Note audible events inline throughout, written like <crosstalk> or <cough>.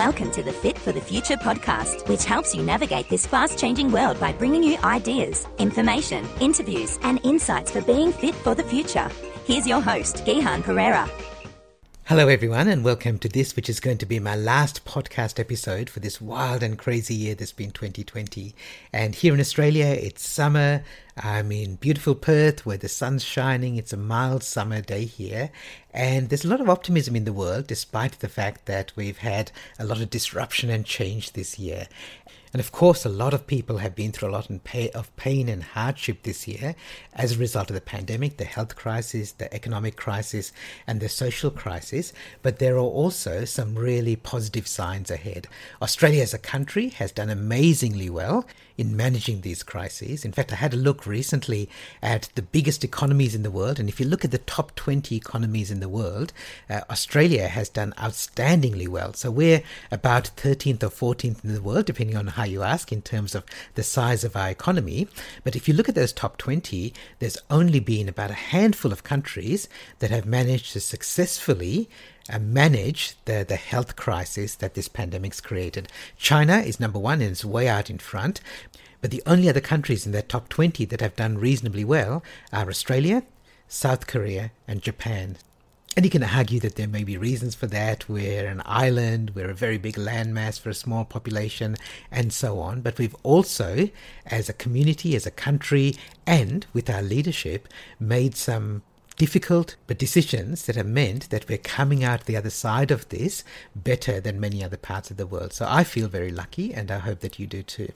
Welcome to the Fit for the Future podcast, which helps you navigate this fast changing world by bringing you ideas, information, interviews, and insights for being fit for the future. Here's your host, Gihan Perera. Hello, everyone, and welcome to this, which is going to be my last podcast episode for this wild and crazy year that's been 2020. And here in Australia, it's summer. I'm in beautiful Perth where the sun's shining. It's a mild summer day here. And there's a lot of optimism in the world, despite the fact that we've had a lot of disruption and change this year. And of course, a lot of people have been through a lot of pain and hardship this year as a result of the pandemic, the health crisis, the economic crisis, and the social crisis. But there are also some really positive signs ahead. Australia as a country has done amazingly well in managing these crises. In fact, I had a look recently at the biggest economies in the world. And if you look at the top 20 economies in the world, uh, Australia has done outstandingly well. So we're about 13th or 14th in the world, depending on how you ask, in terms of the size of our economy. But if you look at those top 20, there's only been about a handful of countries that have managed to successfully uh, manage the, the health crisis that this pandemic's created. China is number one and is way out in front. But the only other countries in that top 20 that have done reasonably well are Australia, South Korea, and Japan. And you can argue that there may be reasons for that. We're an island, we're a very big landmass for a small population, and so on. But we've also, as a community, as a country, and with our leadership, made some difficult but decisions that have meant that we're coming out the other side of this better than many other parts of the world. So I feel very lucky, and I hope that you do too.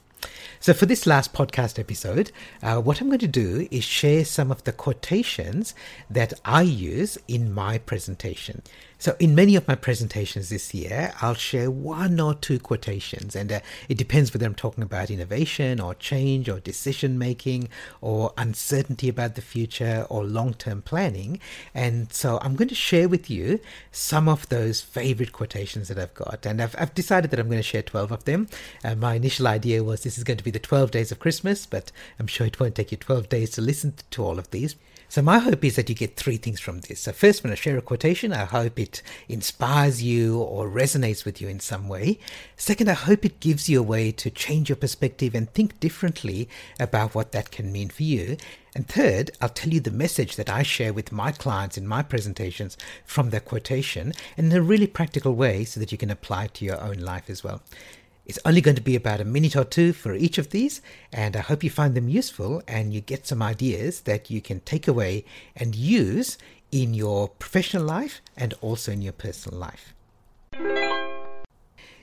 So, for this last podcast episode, uh, what I'm going to do is share some of the quotations that I use in my presentation. So, in many of my presentations this year, I'll share one or two quotations, and uh, it depends whether I'm talking about innovation or change or decision making or uncertainty about the future or long term planning. And so, I'm going to share with you some of those favorite quotations that I've got. And I've, I've decided that I'm going to share 12 of them. Uh, my initial idea was this is going to be the 12 days of Christmas, but I'm sure it won't take you 12 days to listen to all of these. So my hope is that you get three things from this. So first, when I share a quotation, I hope it inspires you or resonates with you in some way. Second, I hope it gives you a way to change your perspective and think differently about what that can mean for you. And third, I'll tell you the message that I share with my clients in my presentations from the quotation in a really practical way so that you can apply it to your own life as well. It's only going to be about a minute or two for each of these, and I hope you find them useful and you get some ideas that you can take away and use in your professional life and also in your personal life.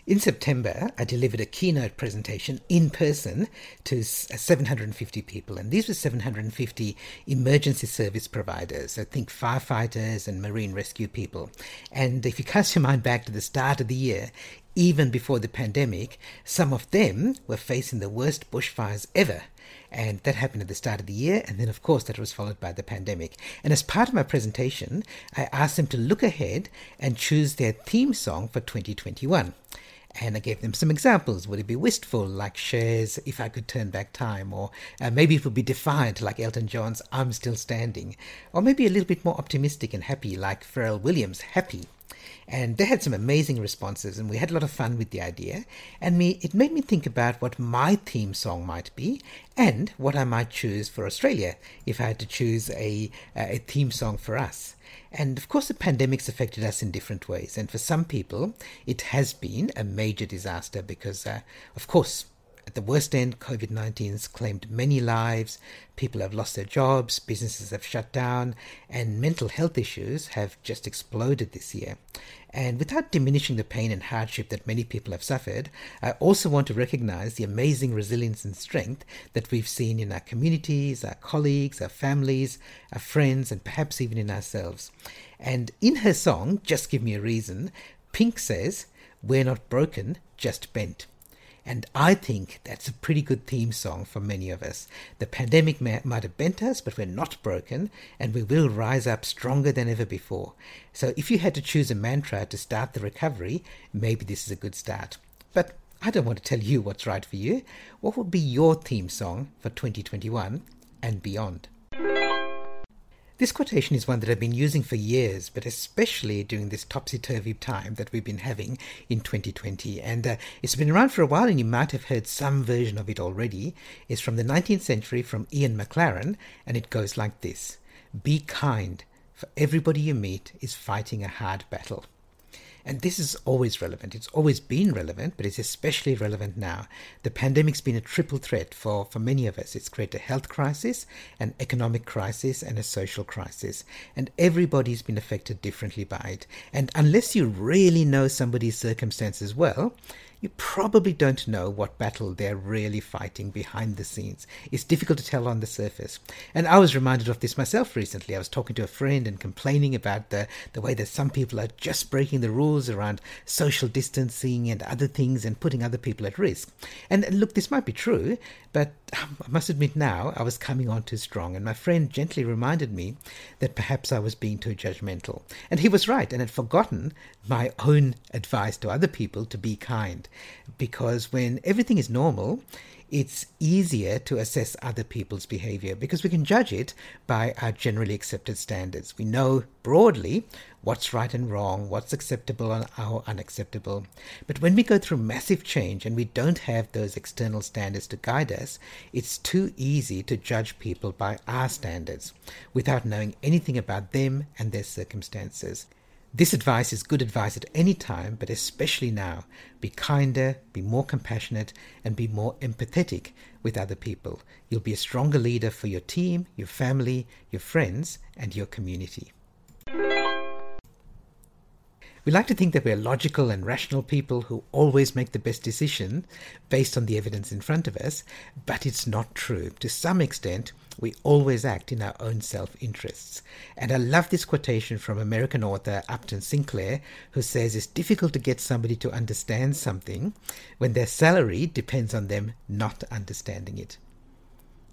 In September, I delivered a keynote presentation in person to uh, 750 people, and these were 750 emergency service providers. I think firefighters and marine rescue people. And if you cast your mind back to the start of the year, even before the pandemic, some of them were facing the worst bushfires ever. And that happened at the start of the year, and then, of course, that was followed by the pandemic. And as part of my presentation, I asked them to look ahead and choose their theme song for 2021. And I gave them some examples. Would it be wistful, like Cher's If I Could Turn Back Time? Or uh, maybe it would be defiant, like Elton John's I'm Still Standing. Or maybe a little bit more optimistic and happy, like Pharrell Williams' Happy. And they had some amazing responses, and we had a lot of fun with the idea. And me, it made me think about what my theme song might be, and what I might choose for Australia if I had to choose a a theme song for us. And of course, the pandemic's affected us in different ways. And for some people, it has been a major disaster because, uh, of course, at the worst end, COVID 19 has claimed many lives, people have lost their jobs, businesses have shut down, and mental health issues have just exploded this year. And without diminishing the pain and hardship that many people have suffered, I also want to recognize the amazing resilience and strength that we've seen in our communities, our colleagues, our families, our friends, and perhaps even in ourselves. And in her song, Just Give Me a Reason, Pink says, We're not broken, just bent. And I think that's a pretty good theme song for many of us. The pandemic may, might have bent us, but we're not broken, and we will rise up stronger than ever before. So if you had to choose a mantra to start the recovery, maybe this is a good start. But I don't want to tell you what's right for you. What would be your theme song for 2021 and beyond? This quotation is one that I've been using for years, but especially during this topsy turvy time that we've been having in 2020. And uh, it's been around for a while, and you might have heard some version of it already. It's from the 19th century from Ian Maclaren, and it goes like this Be kind, for everybody you meet is fighting a hard battle. And this is always relevant. It's always been relevant, but it's especially relevant now. The pandemic's been a triple threat for, for many of us. It's created a health crisis, an economic crisis, and a social crisis. And everybody's been affected differently by it. And unless you really know somebody's circumstances well, you probably don't know what battle they're really fighting behind the scenes. It's difficult to tell on the surface. And I was reminded of this myself recently. I was talking to a friend and complaining about the, the way that some people are just breaking the rules around social distancing and other things and putting other people at risk. And look, this might be true, but I must admit now I was coming on too strong, and my friend gently reminded me that perhaps I was being too judgmental. And he was right, and had forgotten my own advice to other people to be kind. Because when everything is normal, it's easier to assess other people's behavior because we can judge it by our generally accepted standards. We know broadly what's right and wrong, what's acceptable and how unacceptable. But when we go through massive change and we don't have those external standards to guide us, it's too easy to judge people by our standards without knowing anything about them and their circumstances. This advice is good advice at any time, but especially now. Be kinder, be more compassionate, and be more empathetic with other people. You'll be a stronger leader for your team, your family, your friends, and your community. We like to think that we're logical and rational people who always make the best decision based on the evidence in front of us, but it's not true. To some extent, we always act in our own self interests. And I love this quotation from American author Upton Sinclair, who says it's difficult to get somebody to understand something when their salary depends on them not understanding it.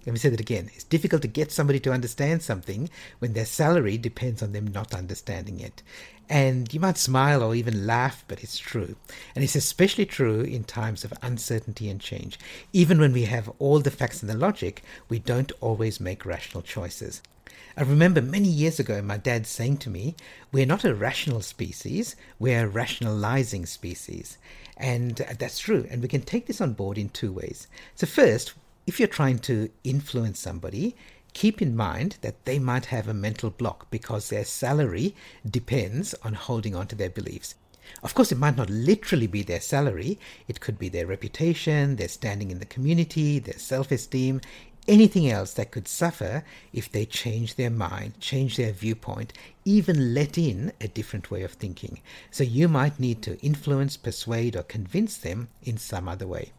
Let me say that again. It's difficult to get somebody to understand something when their salary depends on them not understanding it. And you might smile or even laugh, but it's true. And it's especially true in times of uncertainty and change. Even when we have all the facts and the logic, we don't always make rational choices. I remember many years ago my dad saying to me, We're not a rational species, we're a rationalizing species. And that's true. And we can take this on board in two ways. So, first, if you're trying to influence somebody, keep in mind that they might have a mental block because their salary depends on holding on to their beliefs. Of course, it might not literally be their salary, it could be their reputation, their standing in the community, their self esteem, anything else that could suffer if they change their mind, change their viewpoint, even let in a different way of thinking. So you might need to influence, persuade, or convince them in some other way.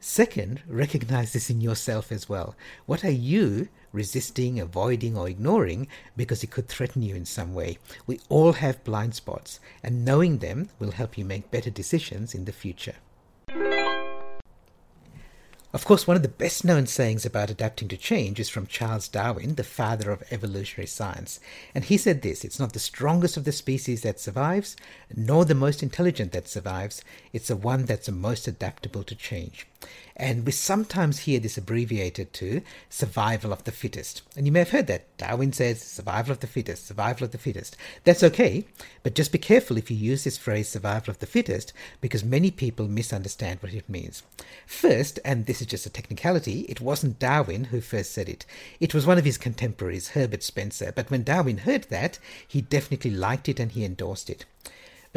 Second, recognize this in yourself as well. What are you resisting, avoiding, or ignoring because it could threaten you in some way? We all have blind spots, and knowing them will help you make better decisions in the future. Of course, one of the best known sayings about adapting to change is from Charles Darwin, the father of evolutionary science. And he said this it's not the strongest of the species that survives, nor the most intelligent that survives, it's the one that's the most adaptable to change. And we sometimes hear this abbreviated to survival of the fittest. And you may have heard that. Darwin says survival of the fittest, survival of the fittest. That's okay, but just be careful if you use this phrase survival of the fittest because many people misunderstand what it means. First, and this is just a technicality, it wasn't Darwin who first said it. It was one of his contemporaries, Herbert Spencer. But when Darwin heard that, he definitely liked it and he endorsed it.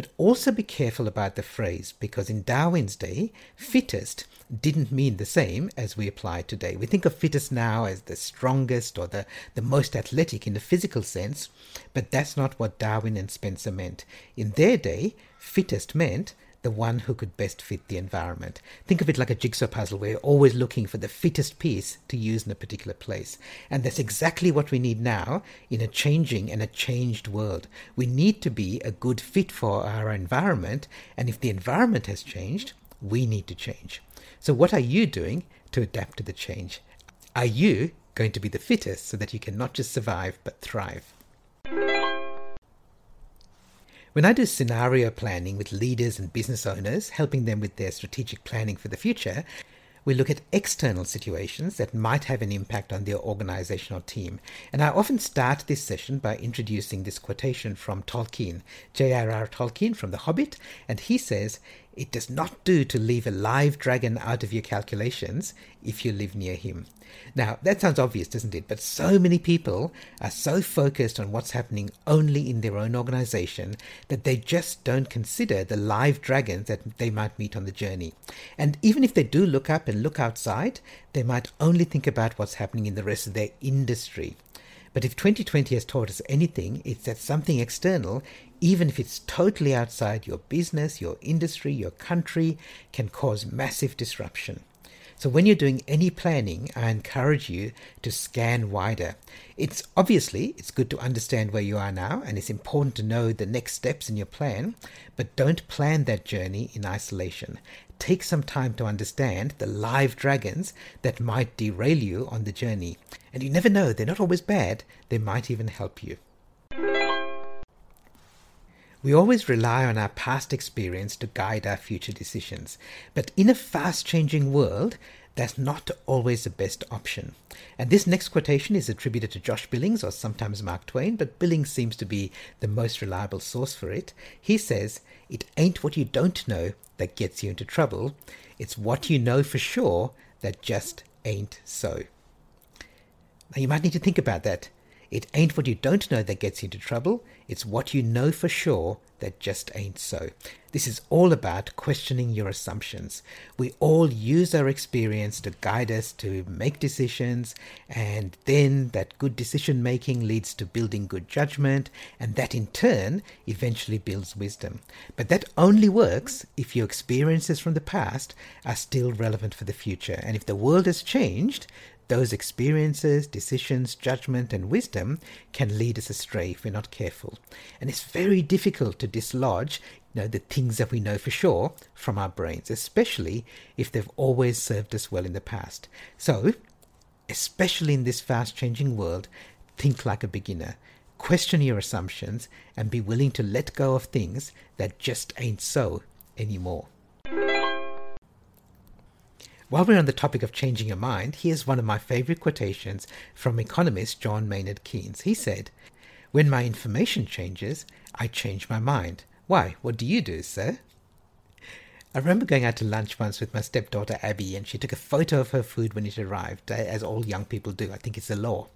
But also be careful about the phrase because in Darwin's day, fittest didn't mean the same as we apply today. We think of fittest now as the strongest or the, the most athletic in the physical sense, but that's not what Darwin and Spencer meant. In their day, fittest meant the one who could best fit the environment. Think of it like a jigsaw puzzle where you're always looking for the fittest piece to use in a particular place. And that's exactly what we need now in a changing and a changed world. We need to be a good fit for our environment, and if the environment has changed, we need to change. So, what are you doing to adapt to the change? Are you going to be the fittest so that you can not just survive but thrive? When I do scenario planning with leaders and business owners, helping them with their strategic planning for the future, we look at external situations that might have an impact on their organizational team. And I often start this session by introducing this quotation from Tolkien, J.R.R. Tolkien from The Hobbit, and he says, It does not do to leave a live dragon out of your calculations if you live near him. Now, that sounds obvious, doesn't it? But so many people are so focused on what's happening only in their own organization that they just don't consider the live dragons that they might meet on the journey. And even if they do look up and look outside, they might only think about what's happening in the rest of their industry. But if 2020 has taught us anything, it's that something external, even if it's totally outside your business, your industry, your country, can cause massive disruption. So when you're doing any planning, I encourage you to scan wider. It's obviously it's good to understand where you are now and it's important to know the next steps in your plan, but don't plan that journey in isolation. Take some time to understand the live dragons that might derail you on the journey. And you never know, they're not always bad, they might even help you. We always rely on our past experience to guide our future decisions, but in a fast changing world, that's not always the best option. And this next quotation is attributed to Josh Billings or sometimes Mark Twain, but Billings seems to be the most reliable source for it. He says, It ain't what you don't know that gets you into trouble, it's what you know for sure that just ain't so. Now you might need to think about that. It ain't what you don't know that gets you into trouble, it's what you know for sure that just ain't so. This is all about questioning your assumptions. We all use our experience to guide us to make decisions, and then that good decision making leads to building good judgment, and that in turn eventually builds wisdom. But that only works if your experiences from the past are still relevant for the future. And if the world has changed, those experiences, decisions, judgment, and wisdom can lead us astray if we're not careful. And it's very difficult to dislodge you know, the things that we know for sure from our brains, especially if they've always served us well in the past. So, especially in this fast changing world, think like a beginner. Question your assumptions and be willing to let go of things that just ain't so anymore. While we're on the topic of changing your mind, here's one of my favorite quotations from economist John Maynard Keynes. He said, When my information changes, I change my mind. Why, what do you do, sir? I remember going out to lunch once with my stepdaughter Abby, and she took a photo of her food when it arrived, as all young people do. I think it's the law.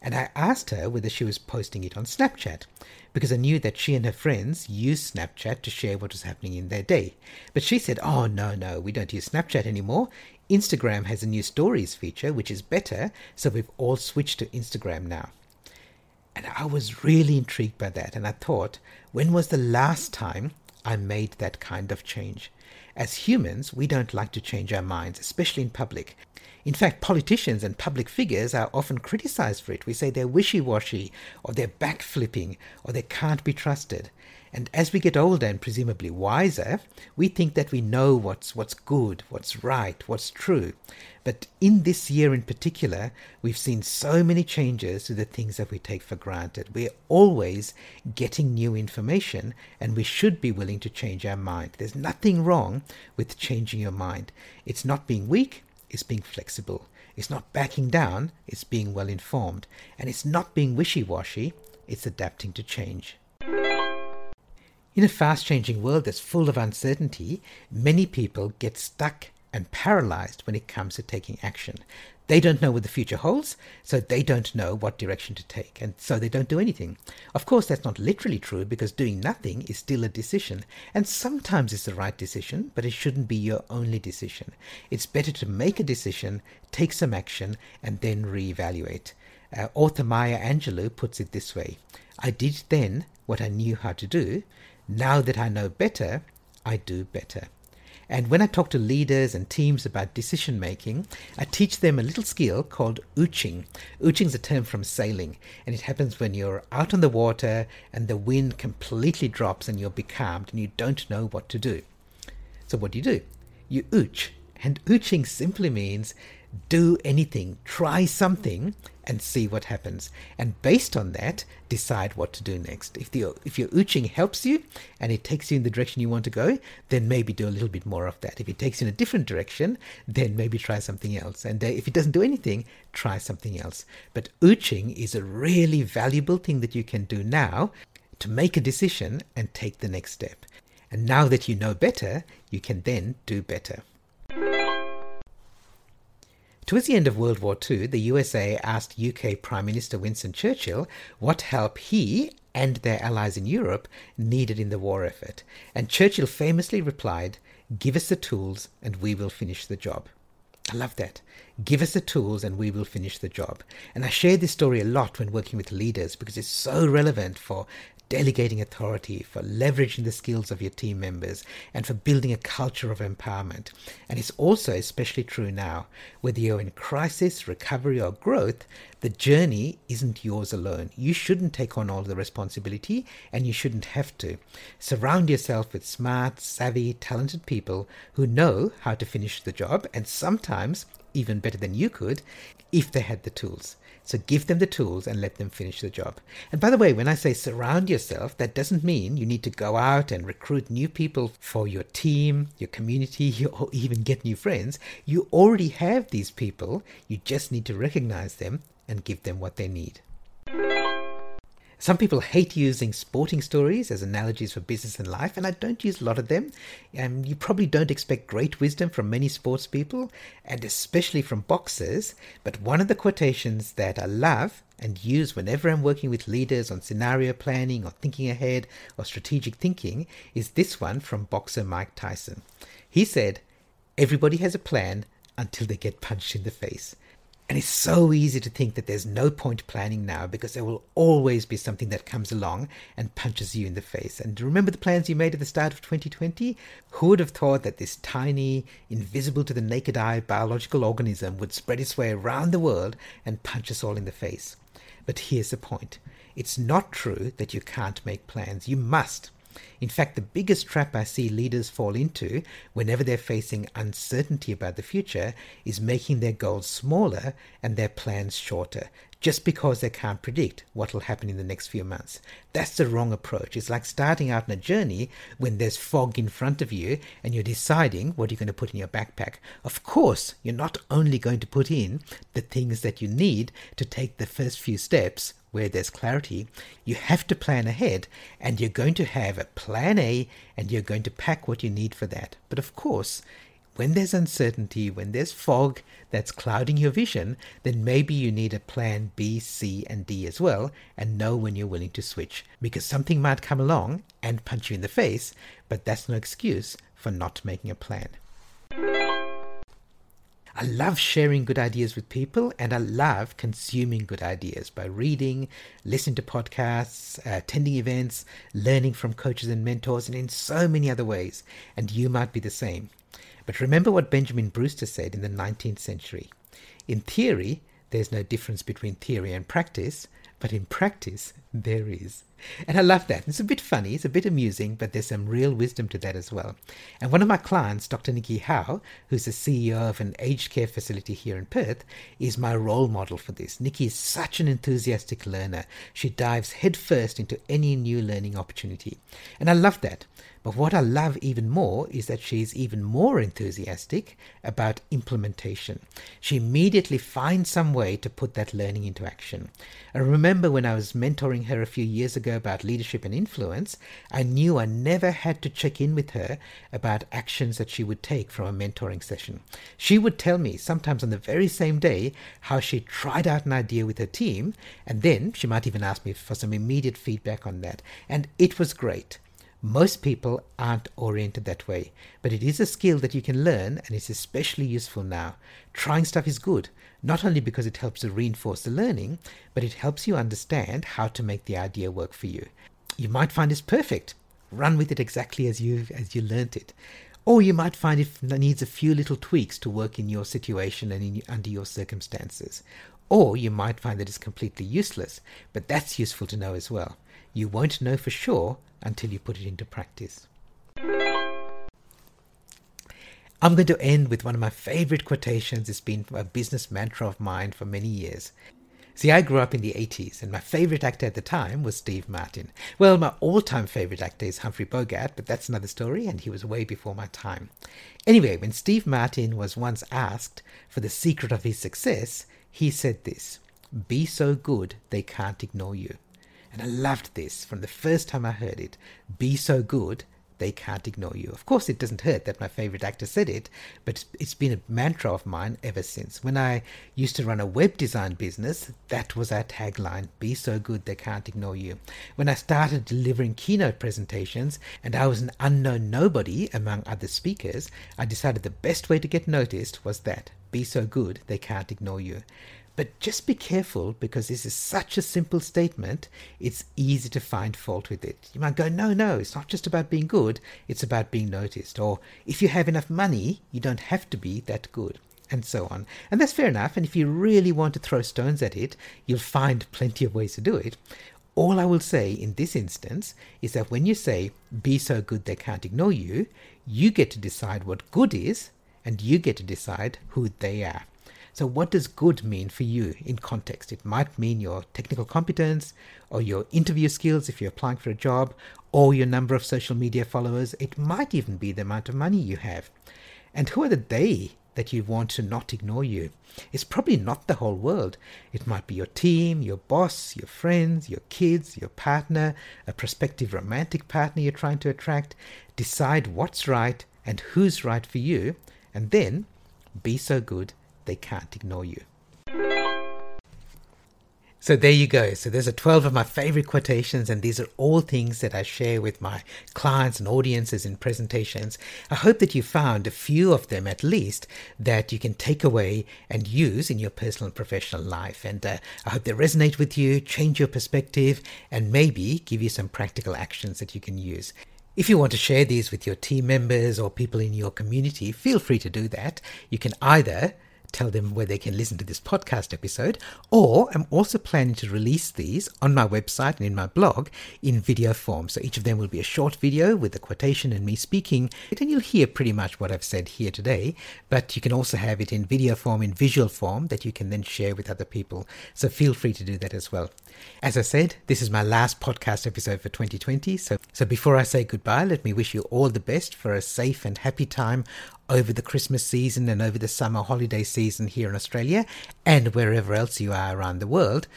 And I asked her whether she was posting it on Snapchat, because I knew that she and her friends use Snapchat to share what was happening in their day. But she said, Oh, no, no, we don't use Snapchat anymore. Instagram has a new stories feature, which is better, so we've all switched to Instagram now. And I was really intrigued by that, and I thought, when was the last time I made that kind of change? As humans, we don't like to change our minds, especially in public. In fact, politicians and public figures are often criticized for it. We say they're wishy washy, or they're backflipping, or they can't be trusted. And as we get older and presumably wiser, we think that we know what's, what's good, what's right, what's true. But in this year in particular, we've seen so many changes to the things that we take for granted. We're always getting new information, and we should be willing to change our mind. There's nothing wrong with changing your mind. It's not being weak, it's being flexible. It's not backing down, it's being well informed. And it's not being wishy washy, it's adapting to change. In a fast changing world that's full of uncertainty, many people get stuck and paralyzed when it comes to taking action. They don't know what the future holds, so they don't know what direction to take, and so they don't do anything. Of course, that's not literally true because doing nothing is still a decision, and sometimes it's the right decision, but it shouldn't be your only decision. It's better to make a decision, take some action, and then reevaluate. Uh, author Maya Angelou puts it this way I did then what I knew how to do. Now that I know better, I do better. And when I talk to leaders and teams about decision making, I teach them a little skill called ooching. Ooching is a term from sailing, and it happens when you're out on the water and the wind completely drops and you're becalmed and you don't know what to do. So, what do you do? You ooch. And ooching simply means do anything, try something, and see what happens. And based on that, decide what to do next. If the if your ooching helps you and it takes you in the direction you want to go, then maybe do a little bit more of that. If it takes you in a different direction, then maybe try something else. And uh, if it doesn't do anything, try something else. But ooching is a really valuable thing that you can do now to make a decision and take the next step. And now that you know better, you can then do better. Towards the end of World War II, the USA asked UK Prime Minister Winston Churchill what help he and their allies in Europe needed in the war effort. And Churchill famously replied, Give us the tools and we will finish the job. I love that. Give us the tools and we will finish the job. And I share this story a lot when working with leaders because it's so relevant for delegating authority, for leveraging the skills of your team members, and for building a culture of empowerment. And it's also especially true now. Whether you're in crisis, recovery, or growth, the journey isn't yours alone. You shouldn't take on all the responsibility, and you shouldn't have to. Surround yourself with smart, savvy, talented people who know how to finish the job, and sometimes even better than you could if they had the tools. So give them the tools and let them finish the job. And by the way, when I say surround yourself, that doesn't mean you need to go out and recruit new people for your team, your community, <laughs> or even get new friends. You already have these people. You just need to recognize them and give them what they need. Some people hate using sporting stories as analogies for business and life, and I don't use a lot of them. Um, you probably don't expect great wisdom from many sports people, and especially from boxers. But one of the quotations that I love and use whenever I'm working with leaders on scenario planning or thinking ahead or strategic thinking is this one from boxer Mike Tyson. He said, Everybody has a plan until they get punched in the face. And it's so easy to think that there's no point planning now because there will always be something that comes along and punches you in the face. And remember the plans you made at the start of 2020? Who would have thought that this tiny, invisible to the naked eye biological organism would spread its way around the world and punch us all in the face? But here's the point it's not true that you can't make plans. You must. In fact, the biggest trap I see leaders fall into whenever they're facing uncertainty about the future is making their goals smaller and their plans shorter, just because they can't predict what will happen in the next few months. That's the wrong approach. It's like starting out on a journey when there's fog in front of you and you're deciding what you're going to put in your backpack. Of course, you're not only going to put in the things that you need to take the first few steps where there's clarity, you have to plan ahead and you're going to have a plan A and you're going to pack what you need for that. But of course, when there's uncertainty, when there's fog that's clouding your vision, then maybe you need a plan B, C, and D as well, and know when you're willing to switch. Because something might come along and punch you in the face, but that's no excuse for not making a plan. I love sharing good ideas with people and I love consuming good ideas by reading, listening to podcasts, uh, attending events, learning from coaches and mentors, and in so many other ways. And you might be the same. But remember what Benjamin Brewster said in the 19th century. In theory, there's no difference between theory and practice, but in practice, there is. And I love that. It's a bit funny, it's a bit amusing, but there's some real wisdom to that as well. And one of my clients, Dr. Nikki Howe, who's the CEO of an aged care facility here in Perth, is my role model for this. Nikki is such an enthusiastic learner. She dives headfirst into any new learning opportunity. And I love that. But what I love even more is that she's even more enthusiastic about implementation. She immediately finds some way to put that learning into action. I remember when I was mentoring her a few years ago about leadership and influence, I knew I never had to check in with her about actions that she would take from a mentoring session. She would tell me, sometimes on the very same day, how she tried out an idea with her team, and then she might even ask me for some immediate feedback on that. And it was great. Most people aren't oriented that way, but it is a skill that you can learn and it's especially useful now. Trying stuff is good, not only because it helps to reinforce the learning, but it helps you understand how to make the idea work for you. You might find it's perfect. Run with it exactly as you as you learnt it. Or you might find it needs a few little tweaks to work in your situation and in, under your circumstances. Or you might find that it's completely useless, but that's useful to know as well. You won't know for sure until you put it into practice. I'm going to end with one of my favorite quotations. It's been a business mantra of mine for many years. See, I grew up in the 80s, and my favorite actor at the time was Steve Martin. Well, my all time favorite actor is Humphrey Bogart, but that's another story, and he was way before my time. Anyway, when Steve Martin was once asked for the secret of his success, he said this Be so good they can't ignore you. And I loved this from the first time I heard it. Be so good they can't ignore you. Of course, it doesn't hurt that my favorite actor said it, but it's been a mantra of mine ever since. When I used to run a web design business, that was our tagline be so good they can't ignore you. When I started delivering keynote presentations and I was an unknown nobody among other speakers, I decided the best way to get noticed was that be so good they can't ignore you. But just be careful because this is such a simple statement, it's easy to find fault with it. You might go, no, no, it's not just about being good, it's about being noticed. Or if you have enough money, you don't have to be that good. And so on. And that's fair enough. And if you really want to throw stones at it, you'll find plenty of ways to do it. All I will say in this instance is that when you say, be so good they can't ignore you, you get to decide what good is, and you get to decide who they are. So, what does good mean for you in context? It might mean your technical competence or your interview skills if you're applying for a job or your number of social media followers. It might even be the amount of money you have. And who are the they that you want to not ignore you? It's probably not the whole world. It might be your team, your boss, your friends, your kids, your partner, a prospective romantic partner you're trying to attract. Decide what's right and who's right for you, and then be so good they can't ignore you. So there you go. So there's a 12 of my favorite quotations, and these are all things that I share with my clients and audiences in presentations. I hope that you found a few of them at least that you can take away and use in your personal and professional life. And uh, I hope they resonate with you, change your perspective, and maybe give you some practical actions that you can use. If you want to share these with your team members or people in your community, feel free to do that. You can either tell them where they can listen to this podcast episode, or I'm also planning to release these on my website and in my blog in video form. So each of them will be a short video with a quotation and me speaking, and you'll hear pretty much what I've said here today, but you can also have it in video form, in visual form that you can then share with other people. So feel free to do that as well. As I said, this is my last podcast episode for 2020. So, so before I say goodbye, let me wish you all the best for a safe and happy time over the Christmas season and over the summer holiday season here in Australia and wherever else you are around the world.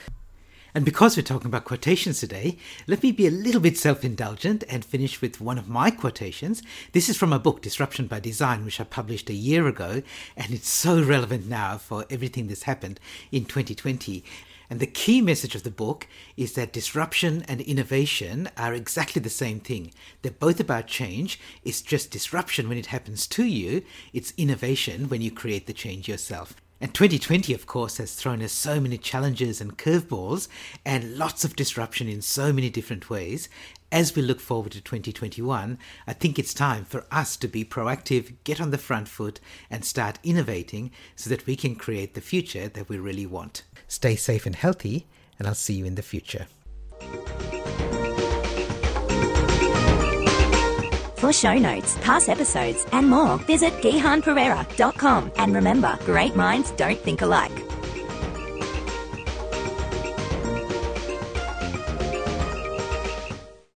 And because we're talking about quotations today, let me be a little bit self indulgent and finish with one of my quotations. This is from a book, Disruption by Design, which I published a year ago, and it's so relevant now for everything that's happened in 2020. And the key message of the book is that disruption and innovation are exactly the same thing. They're both about change. It's just disruption when it happens to you, it's innovation when you create the change yourself. And 2020, of course, has thrown us so many challenges and curveballs and lots of disruption in so many different ways. As we look forward to 2021, I think it's time for us to be proactive, get on the front foot, and start innovating so that we can create the future that we really want. Stay safe and healthy, and I'll see you in the future. For show notes, past episodes, and more, visit gihanperera.com. And remember, great minds don't think alike.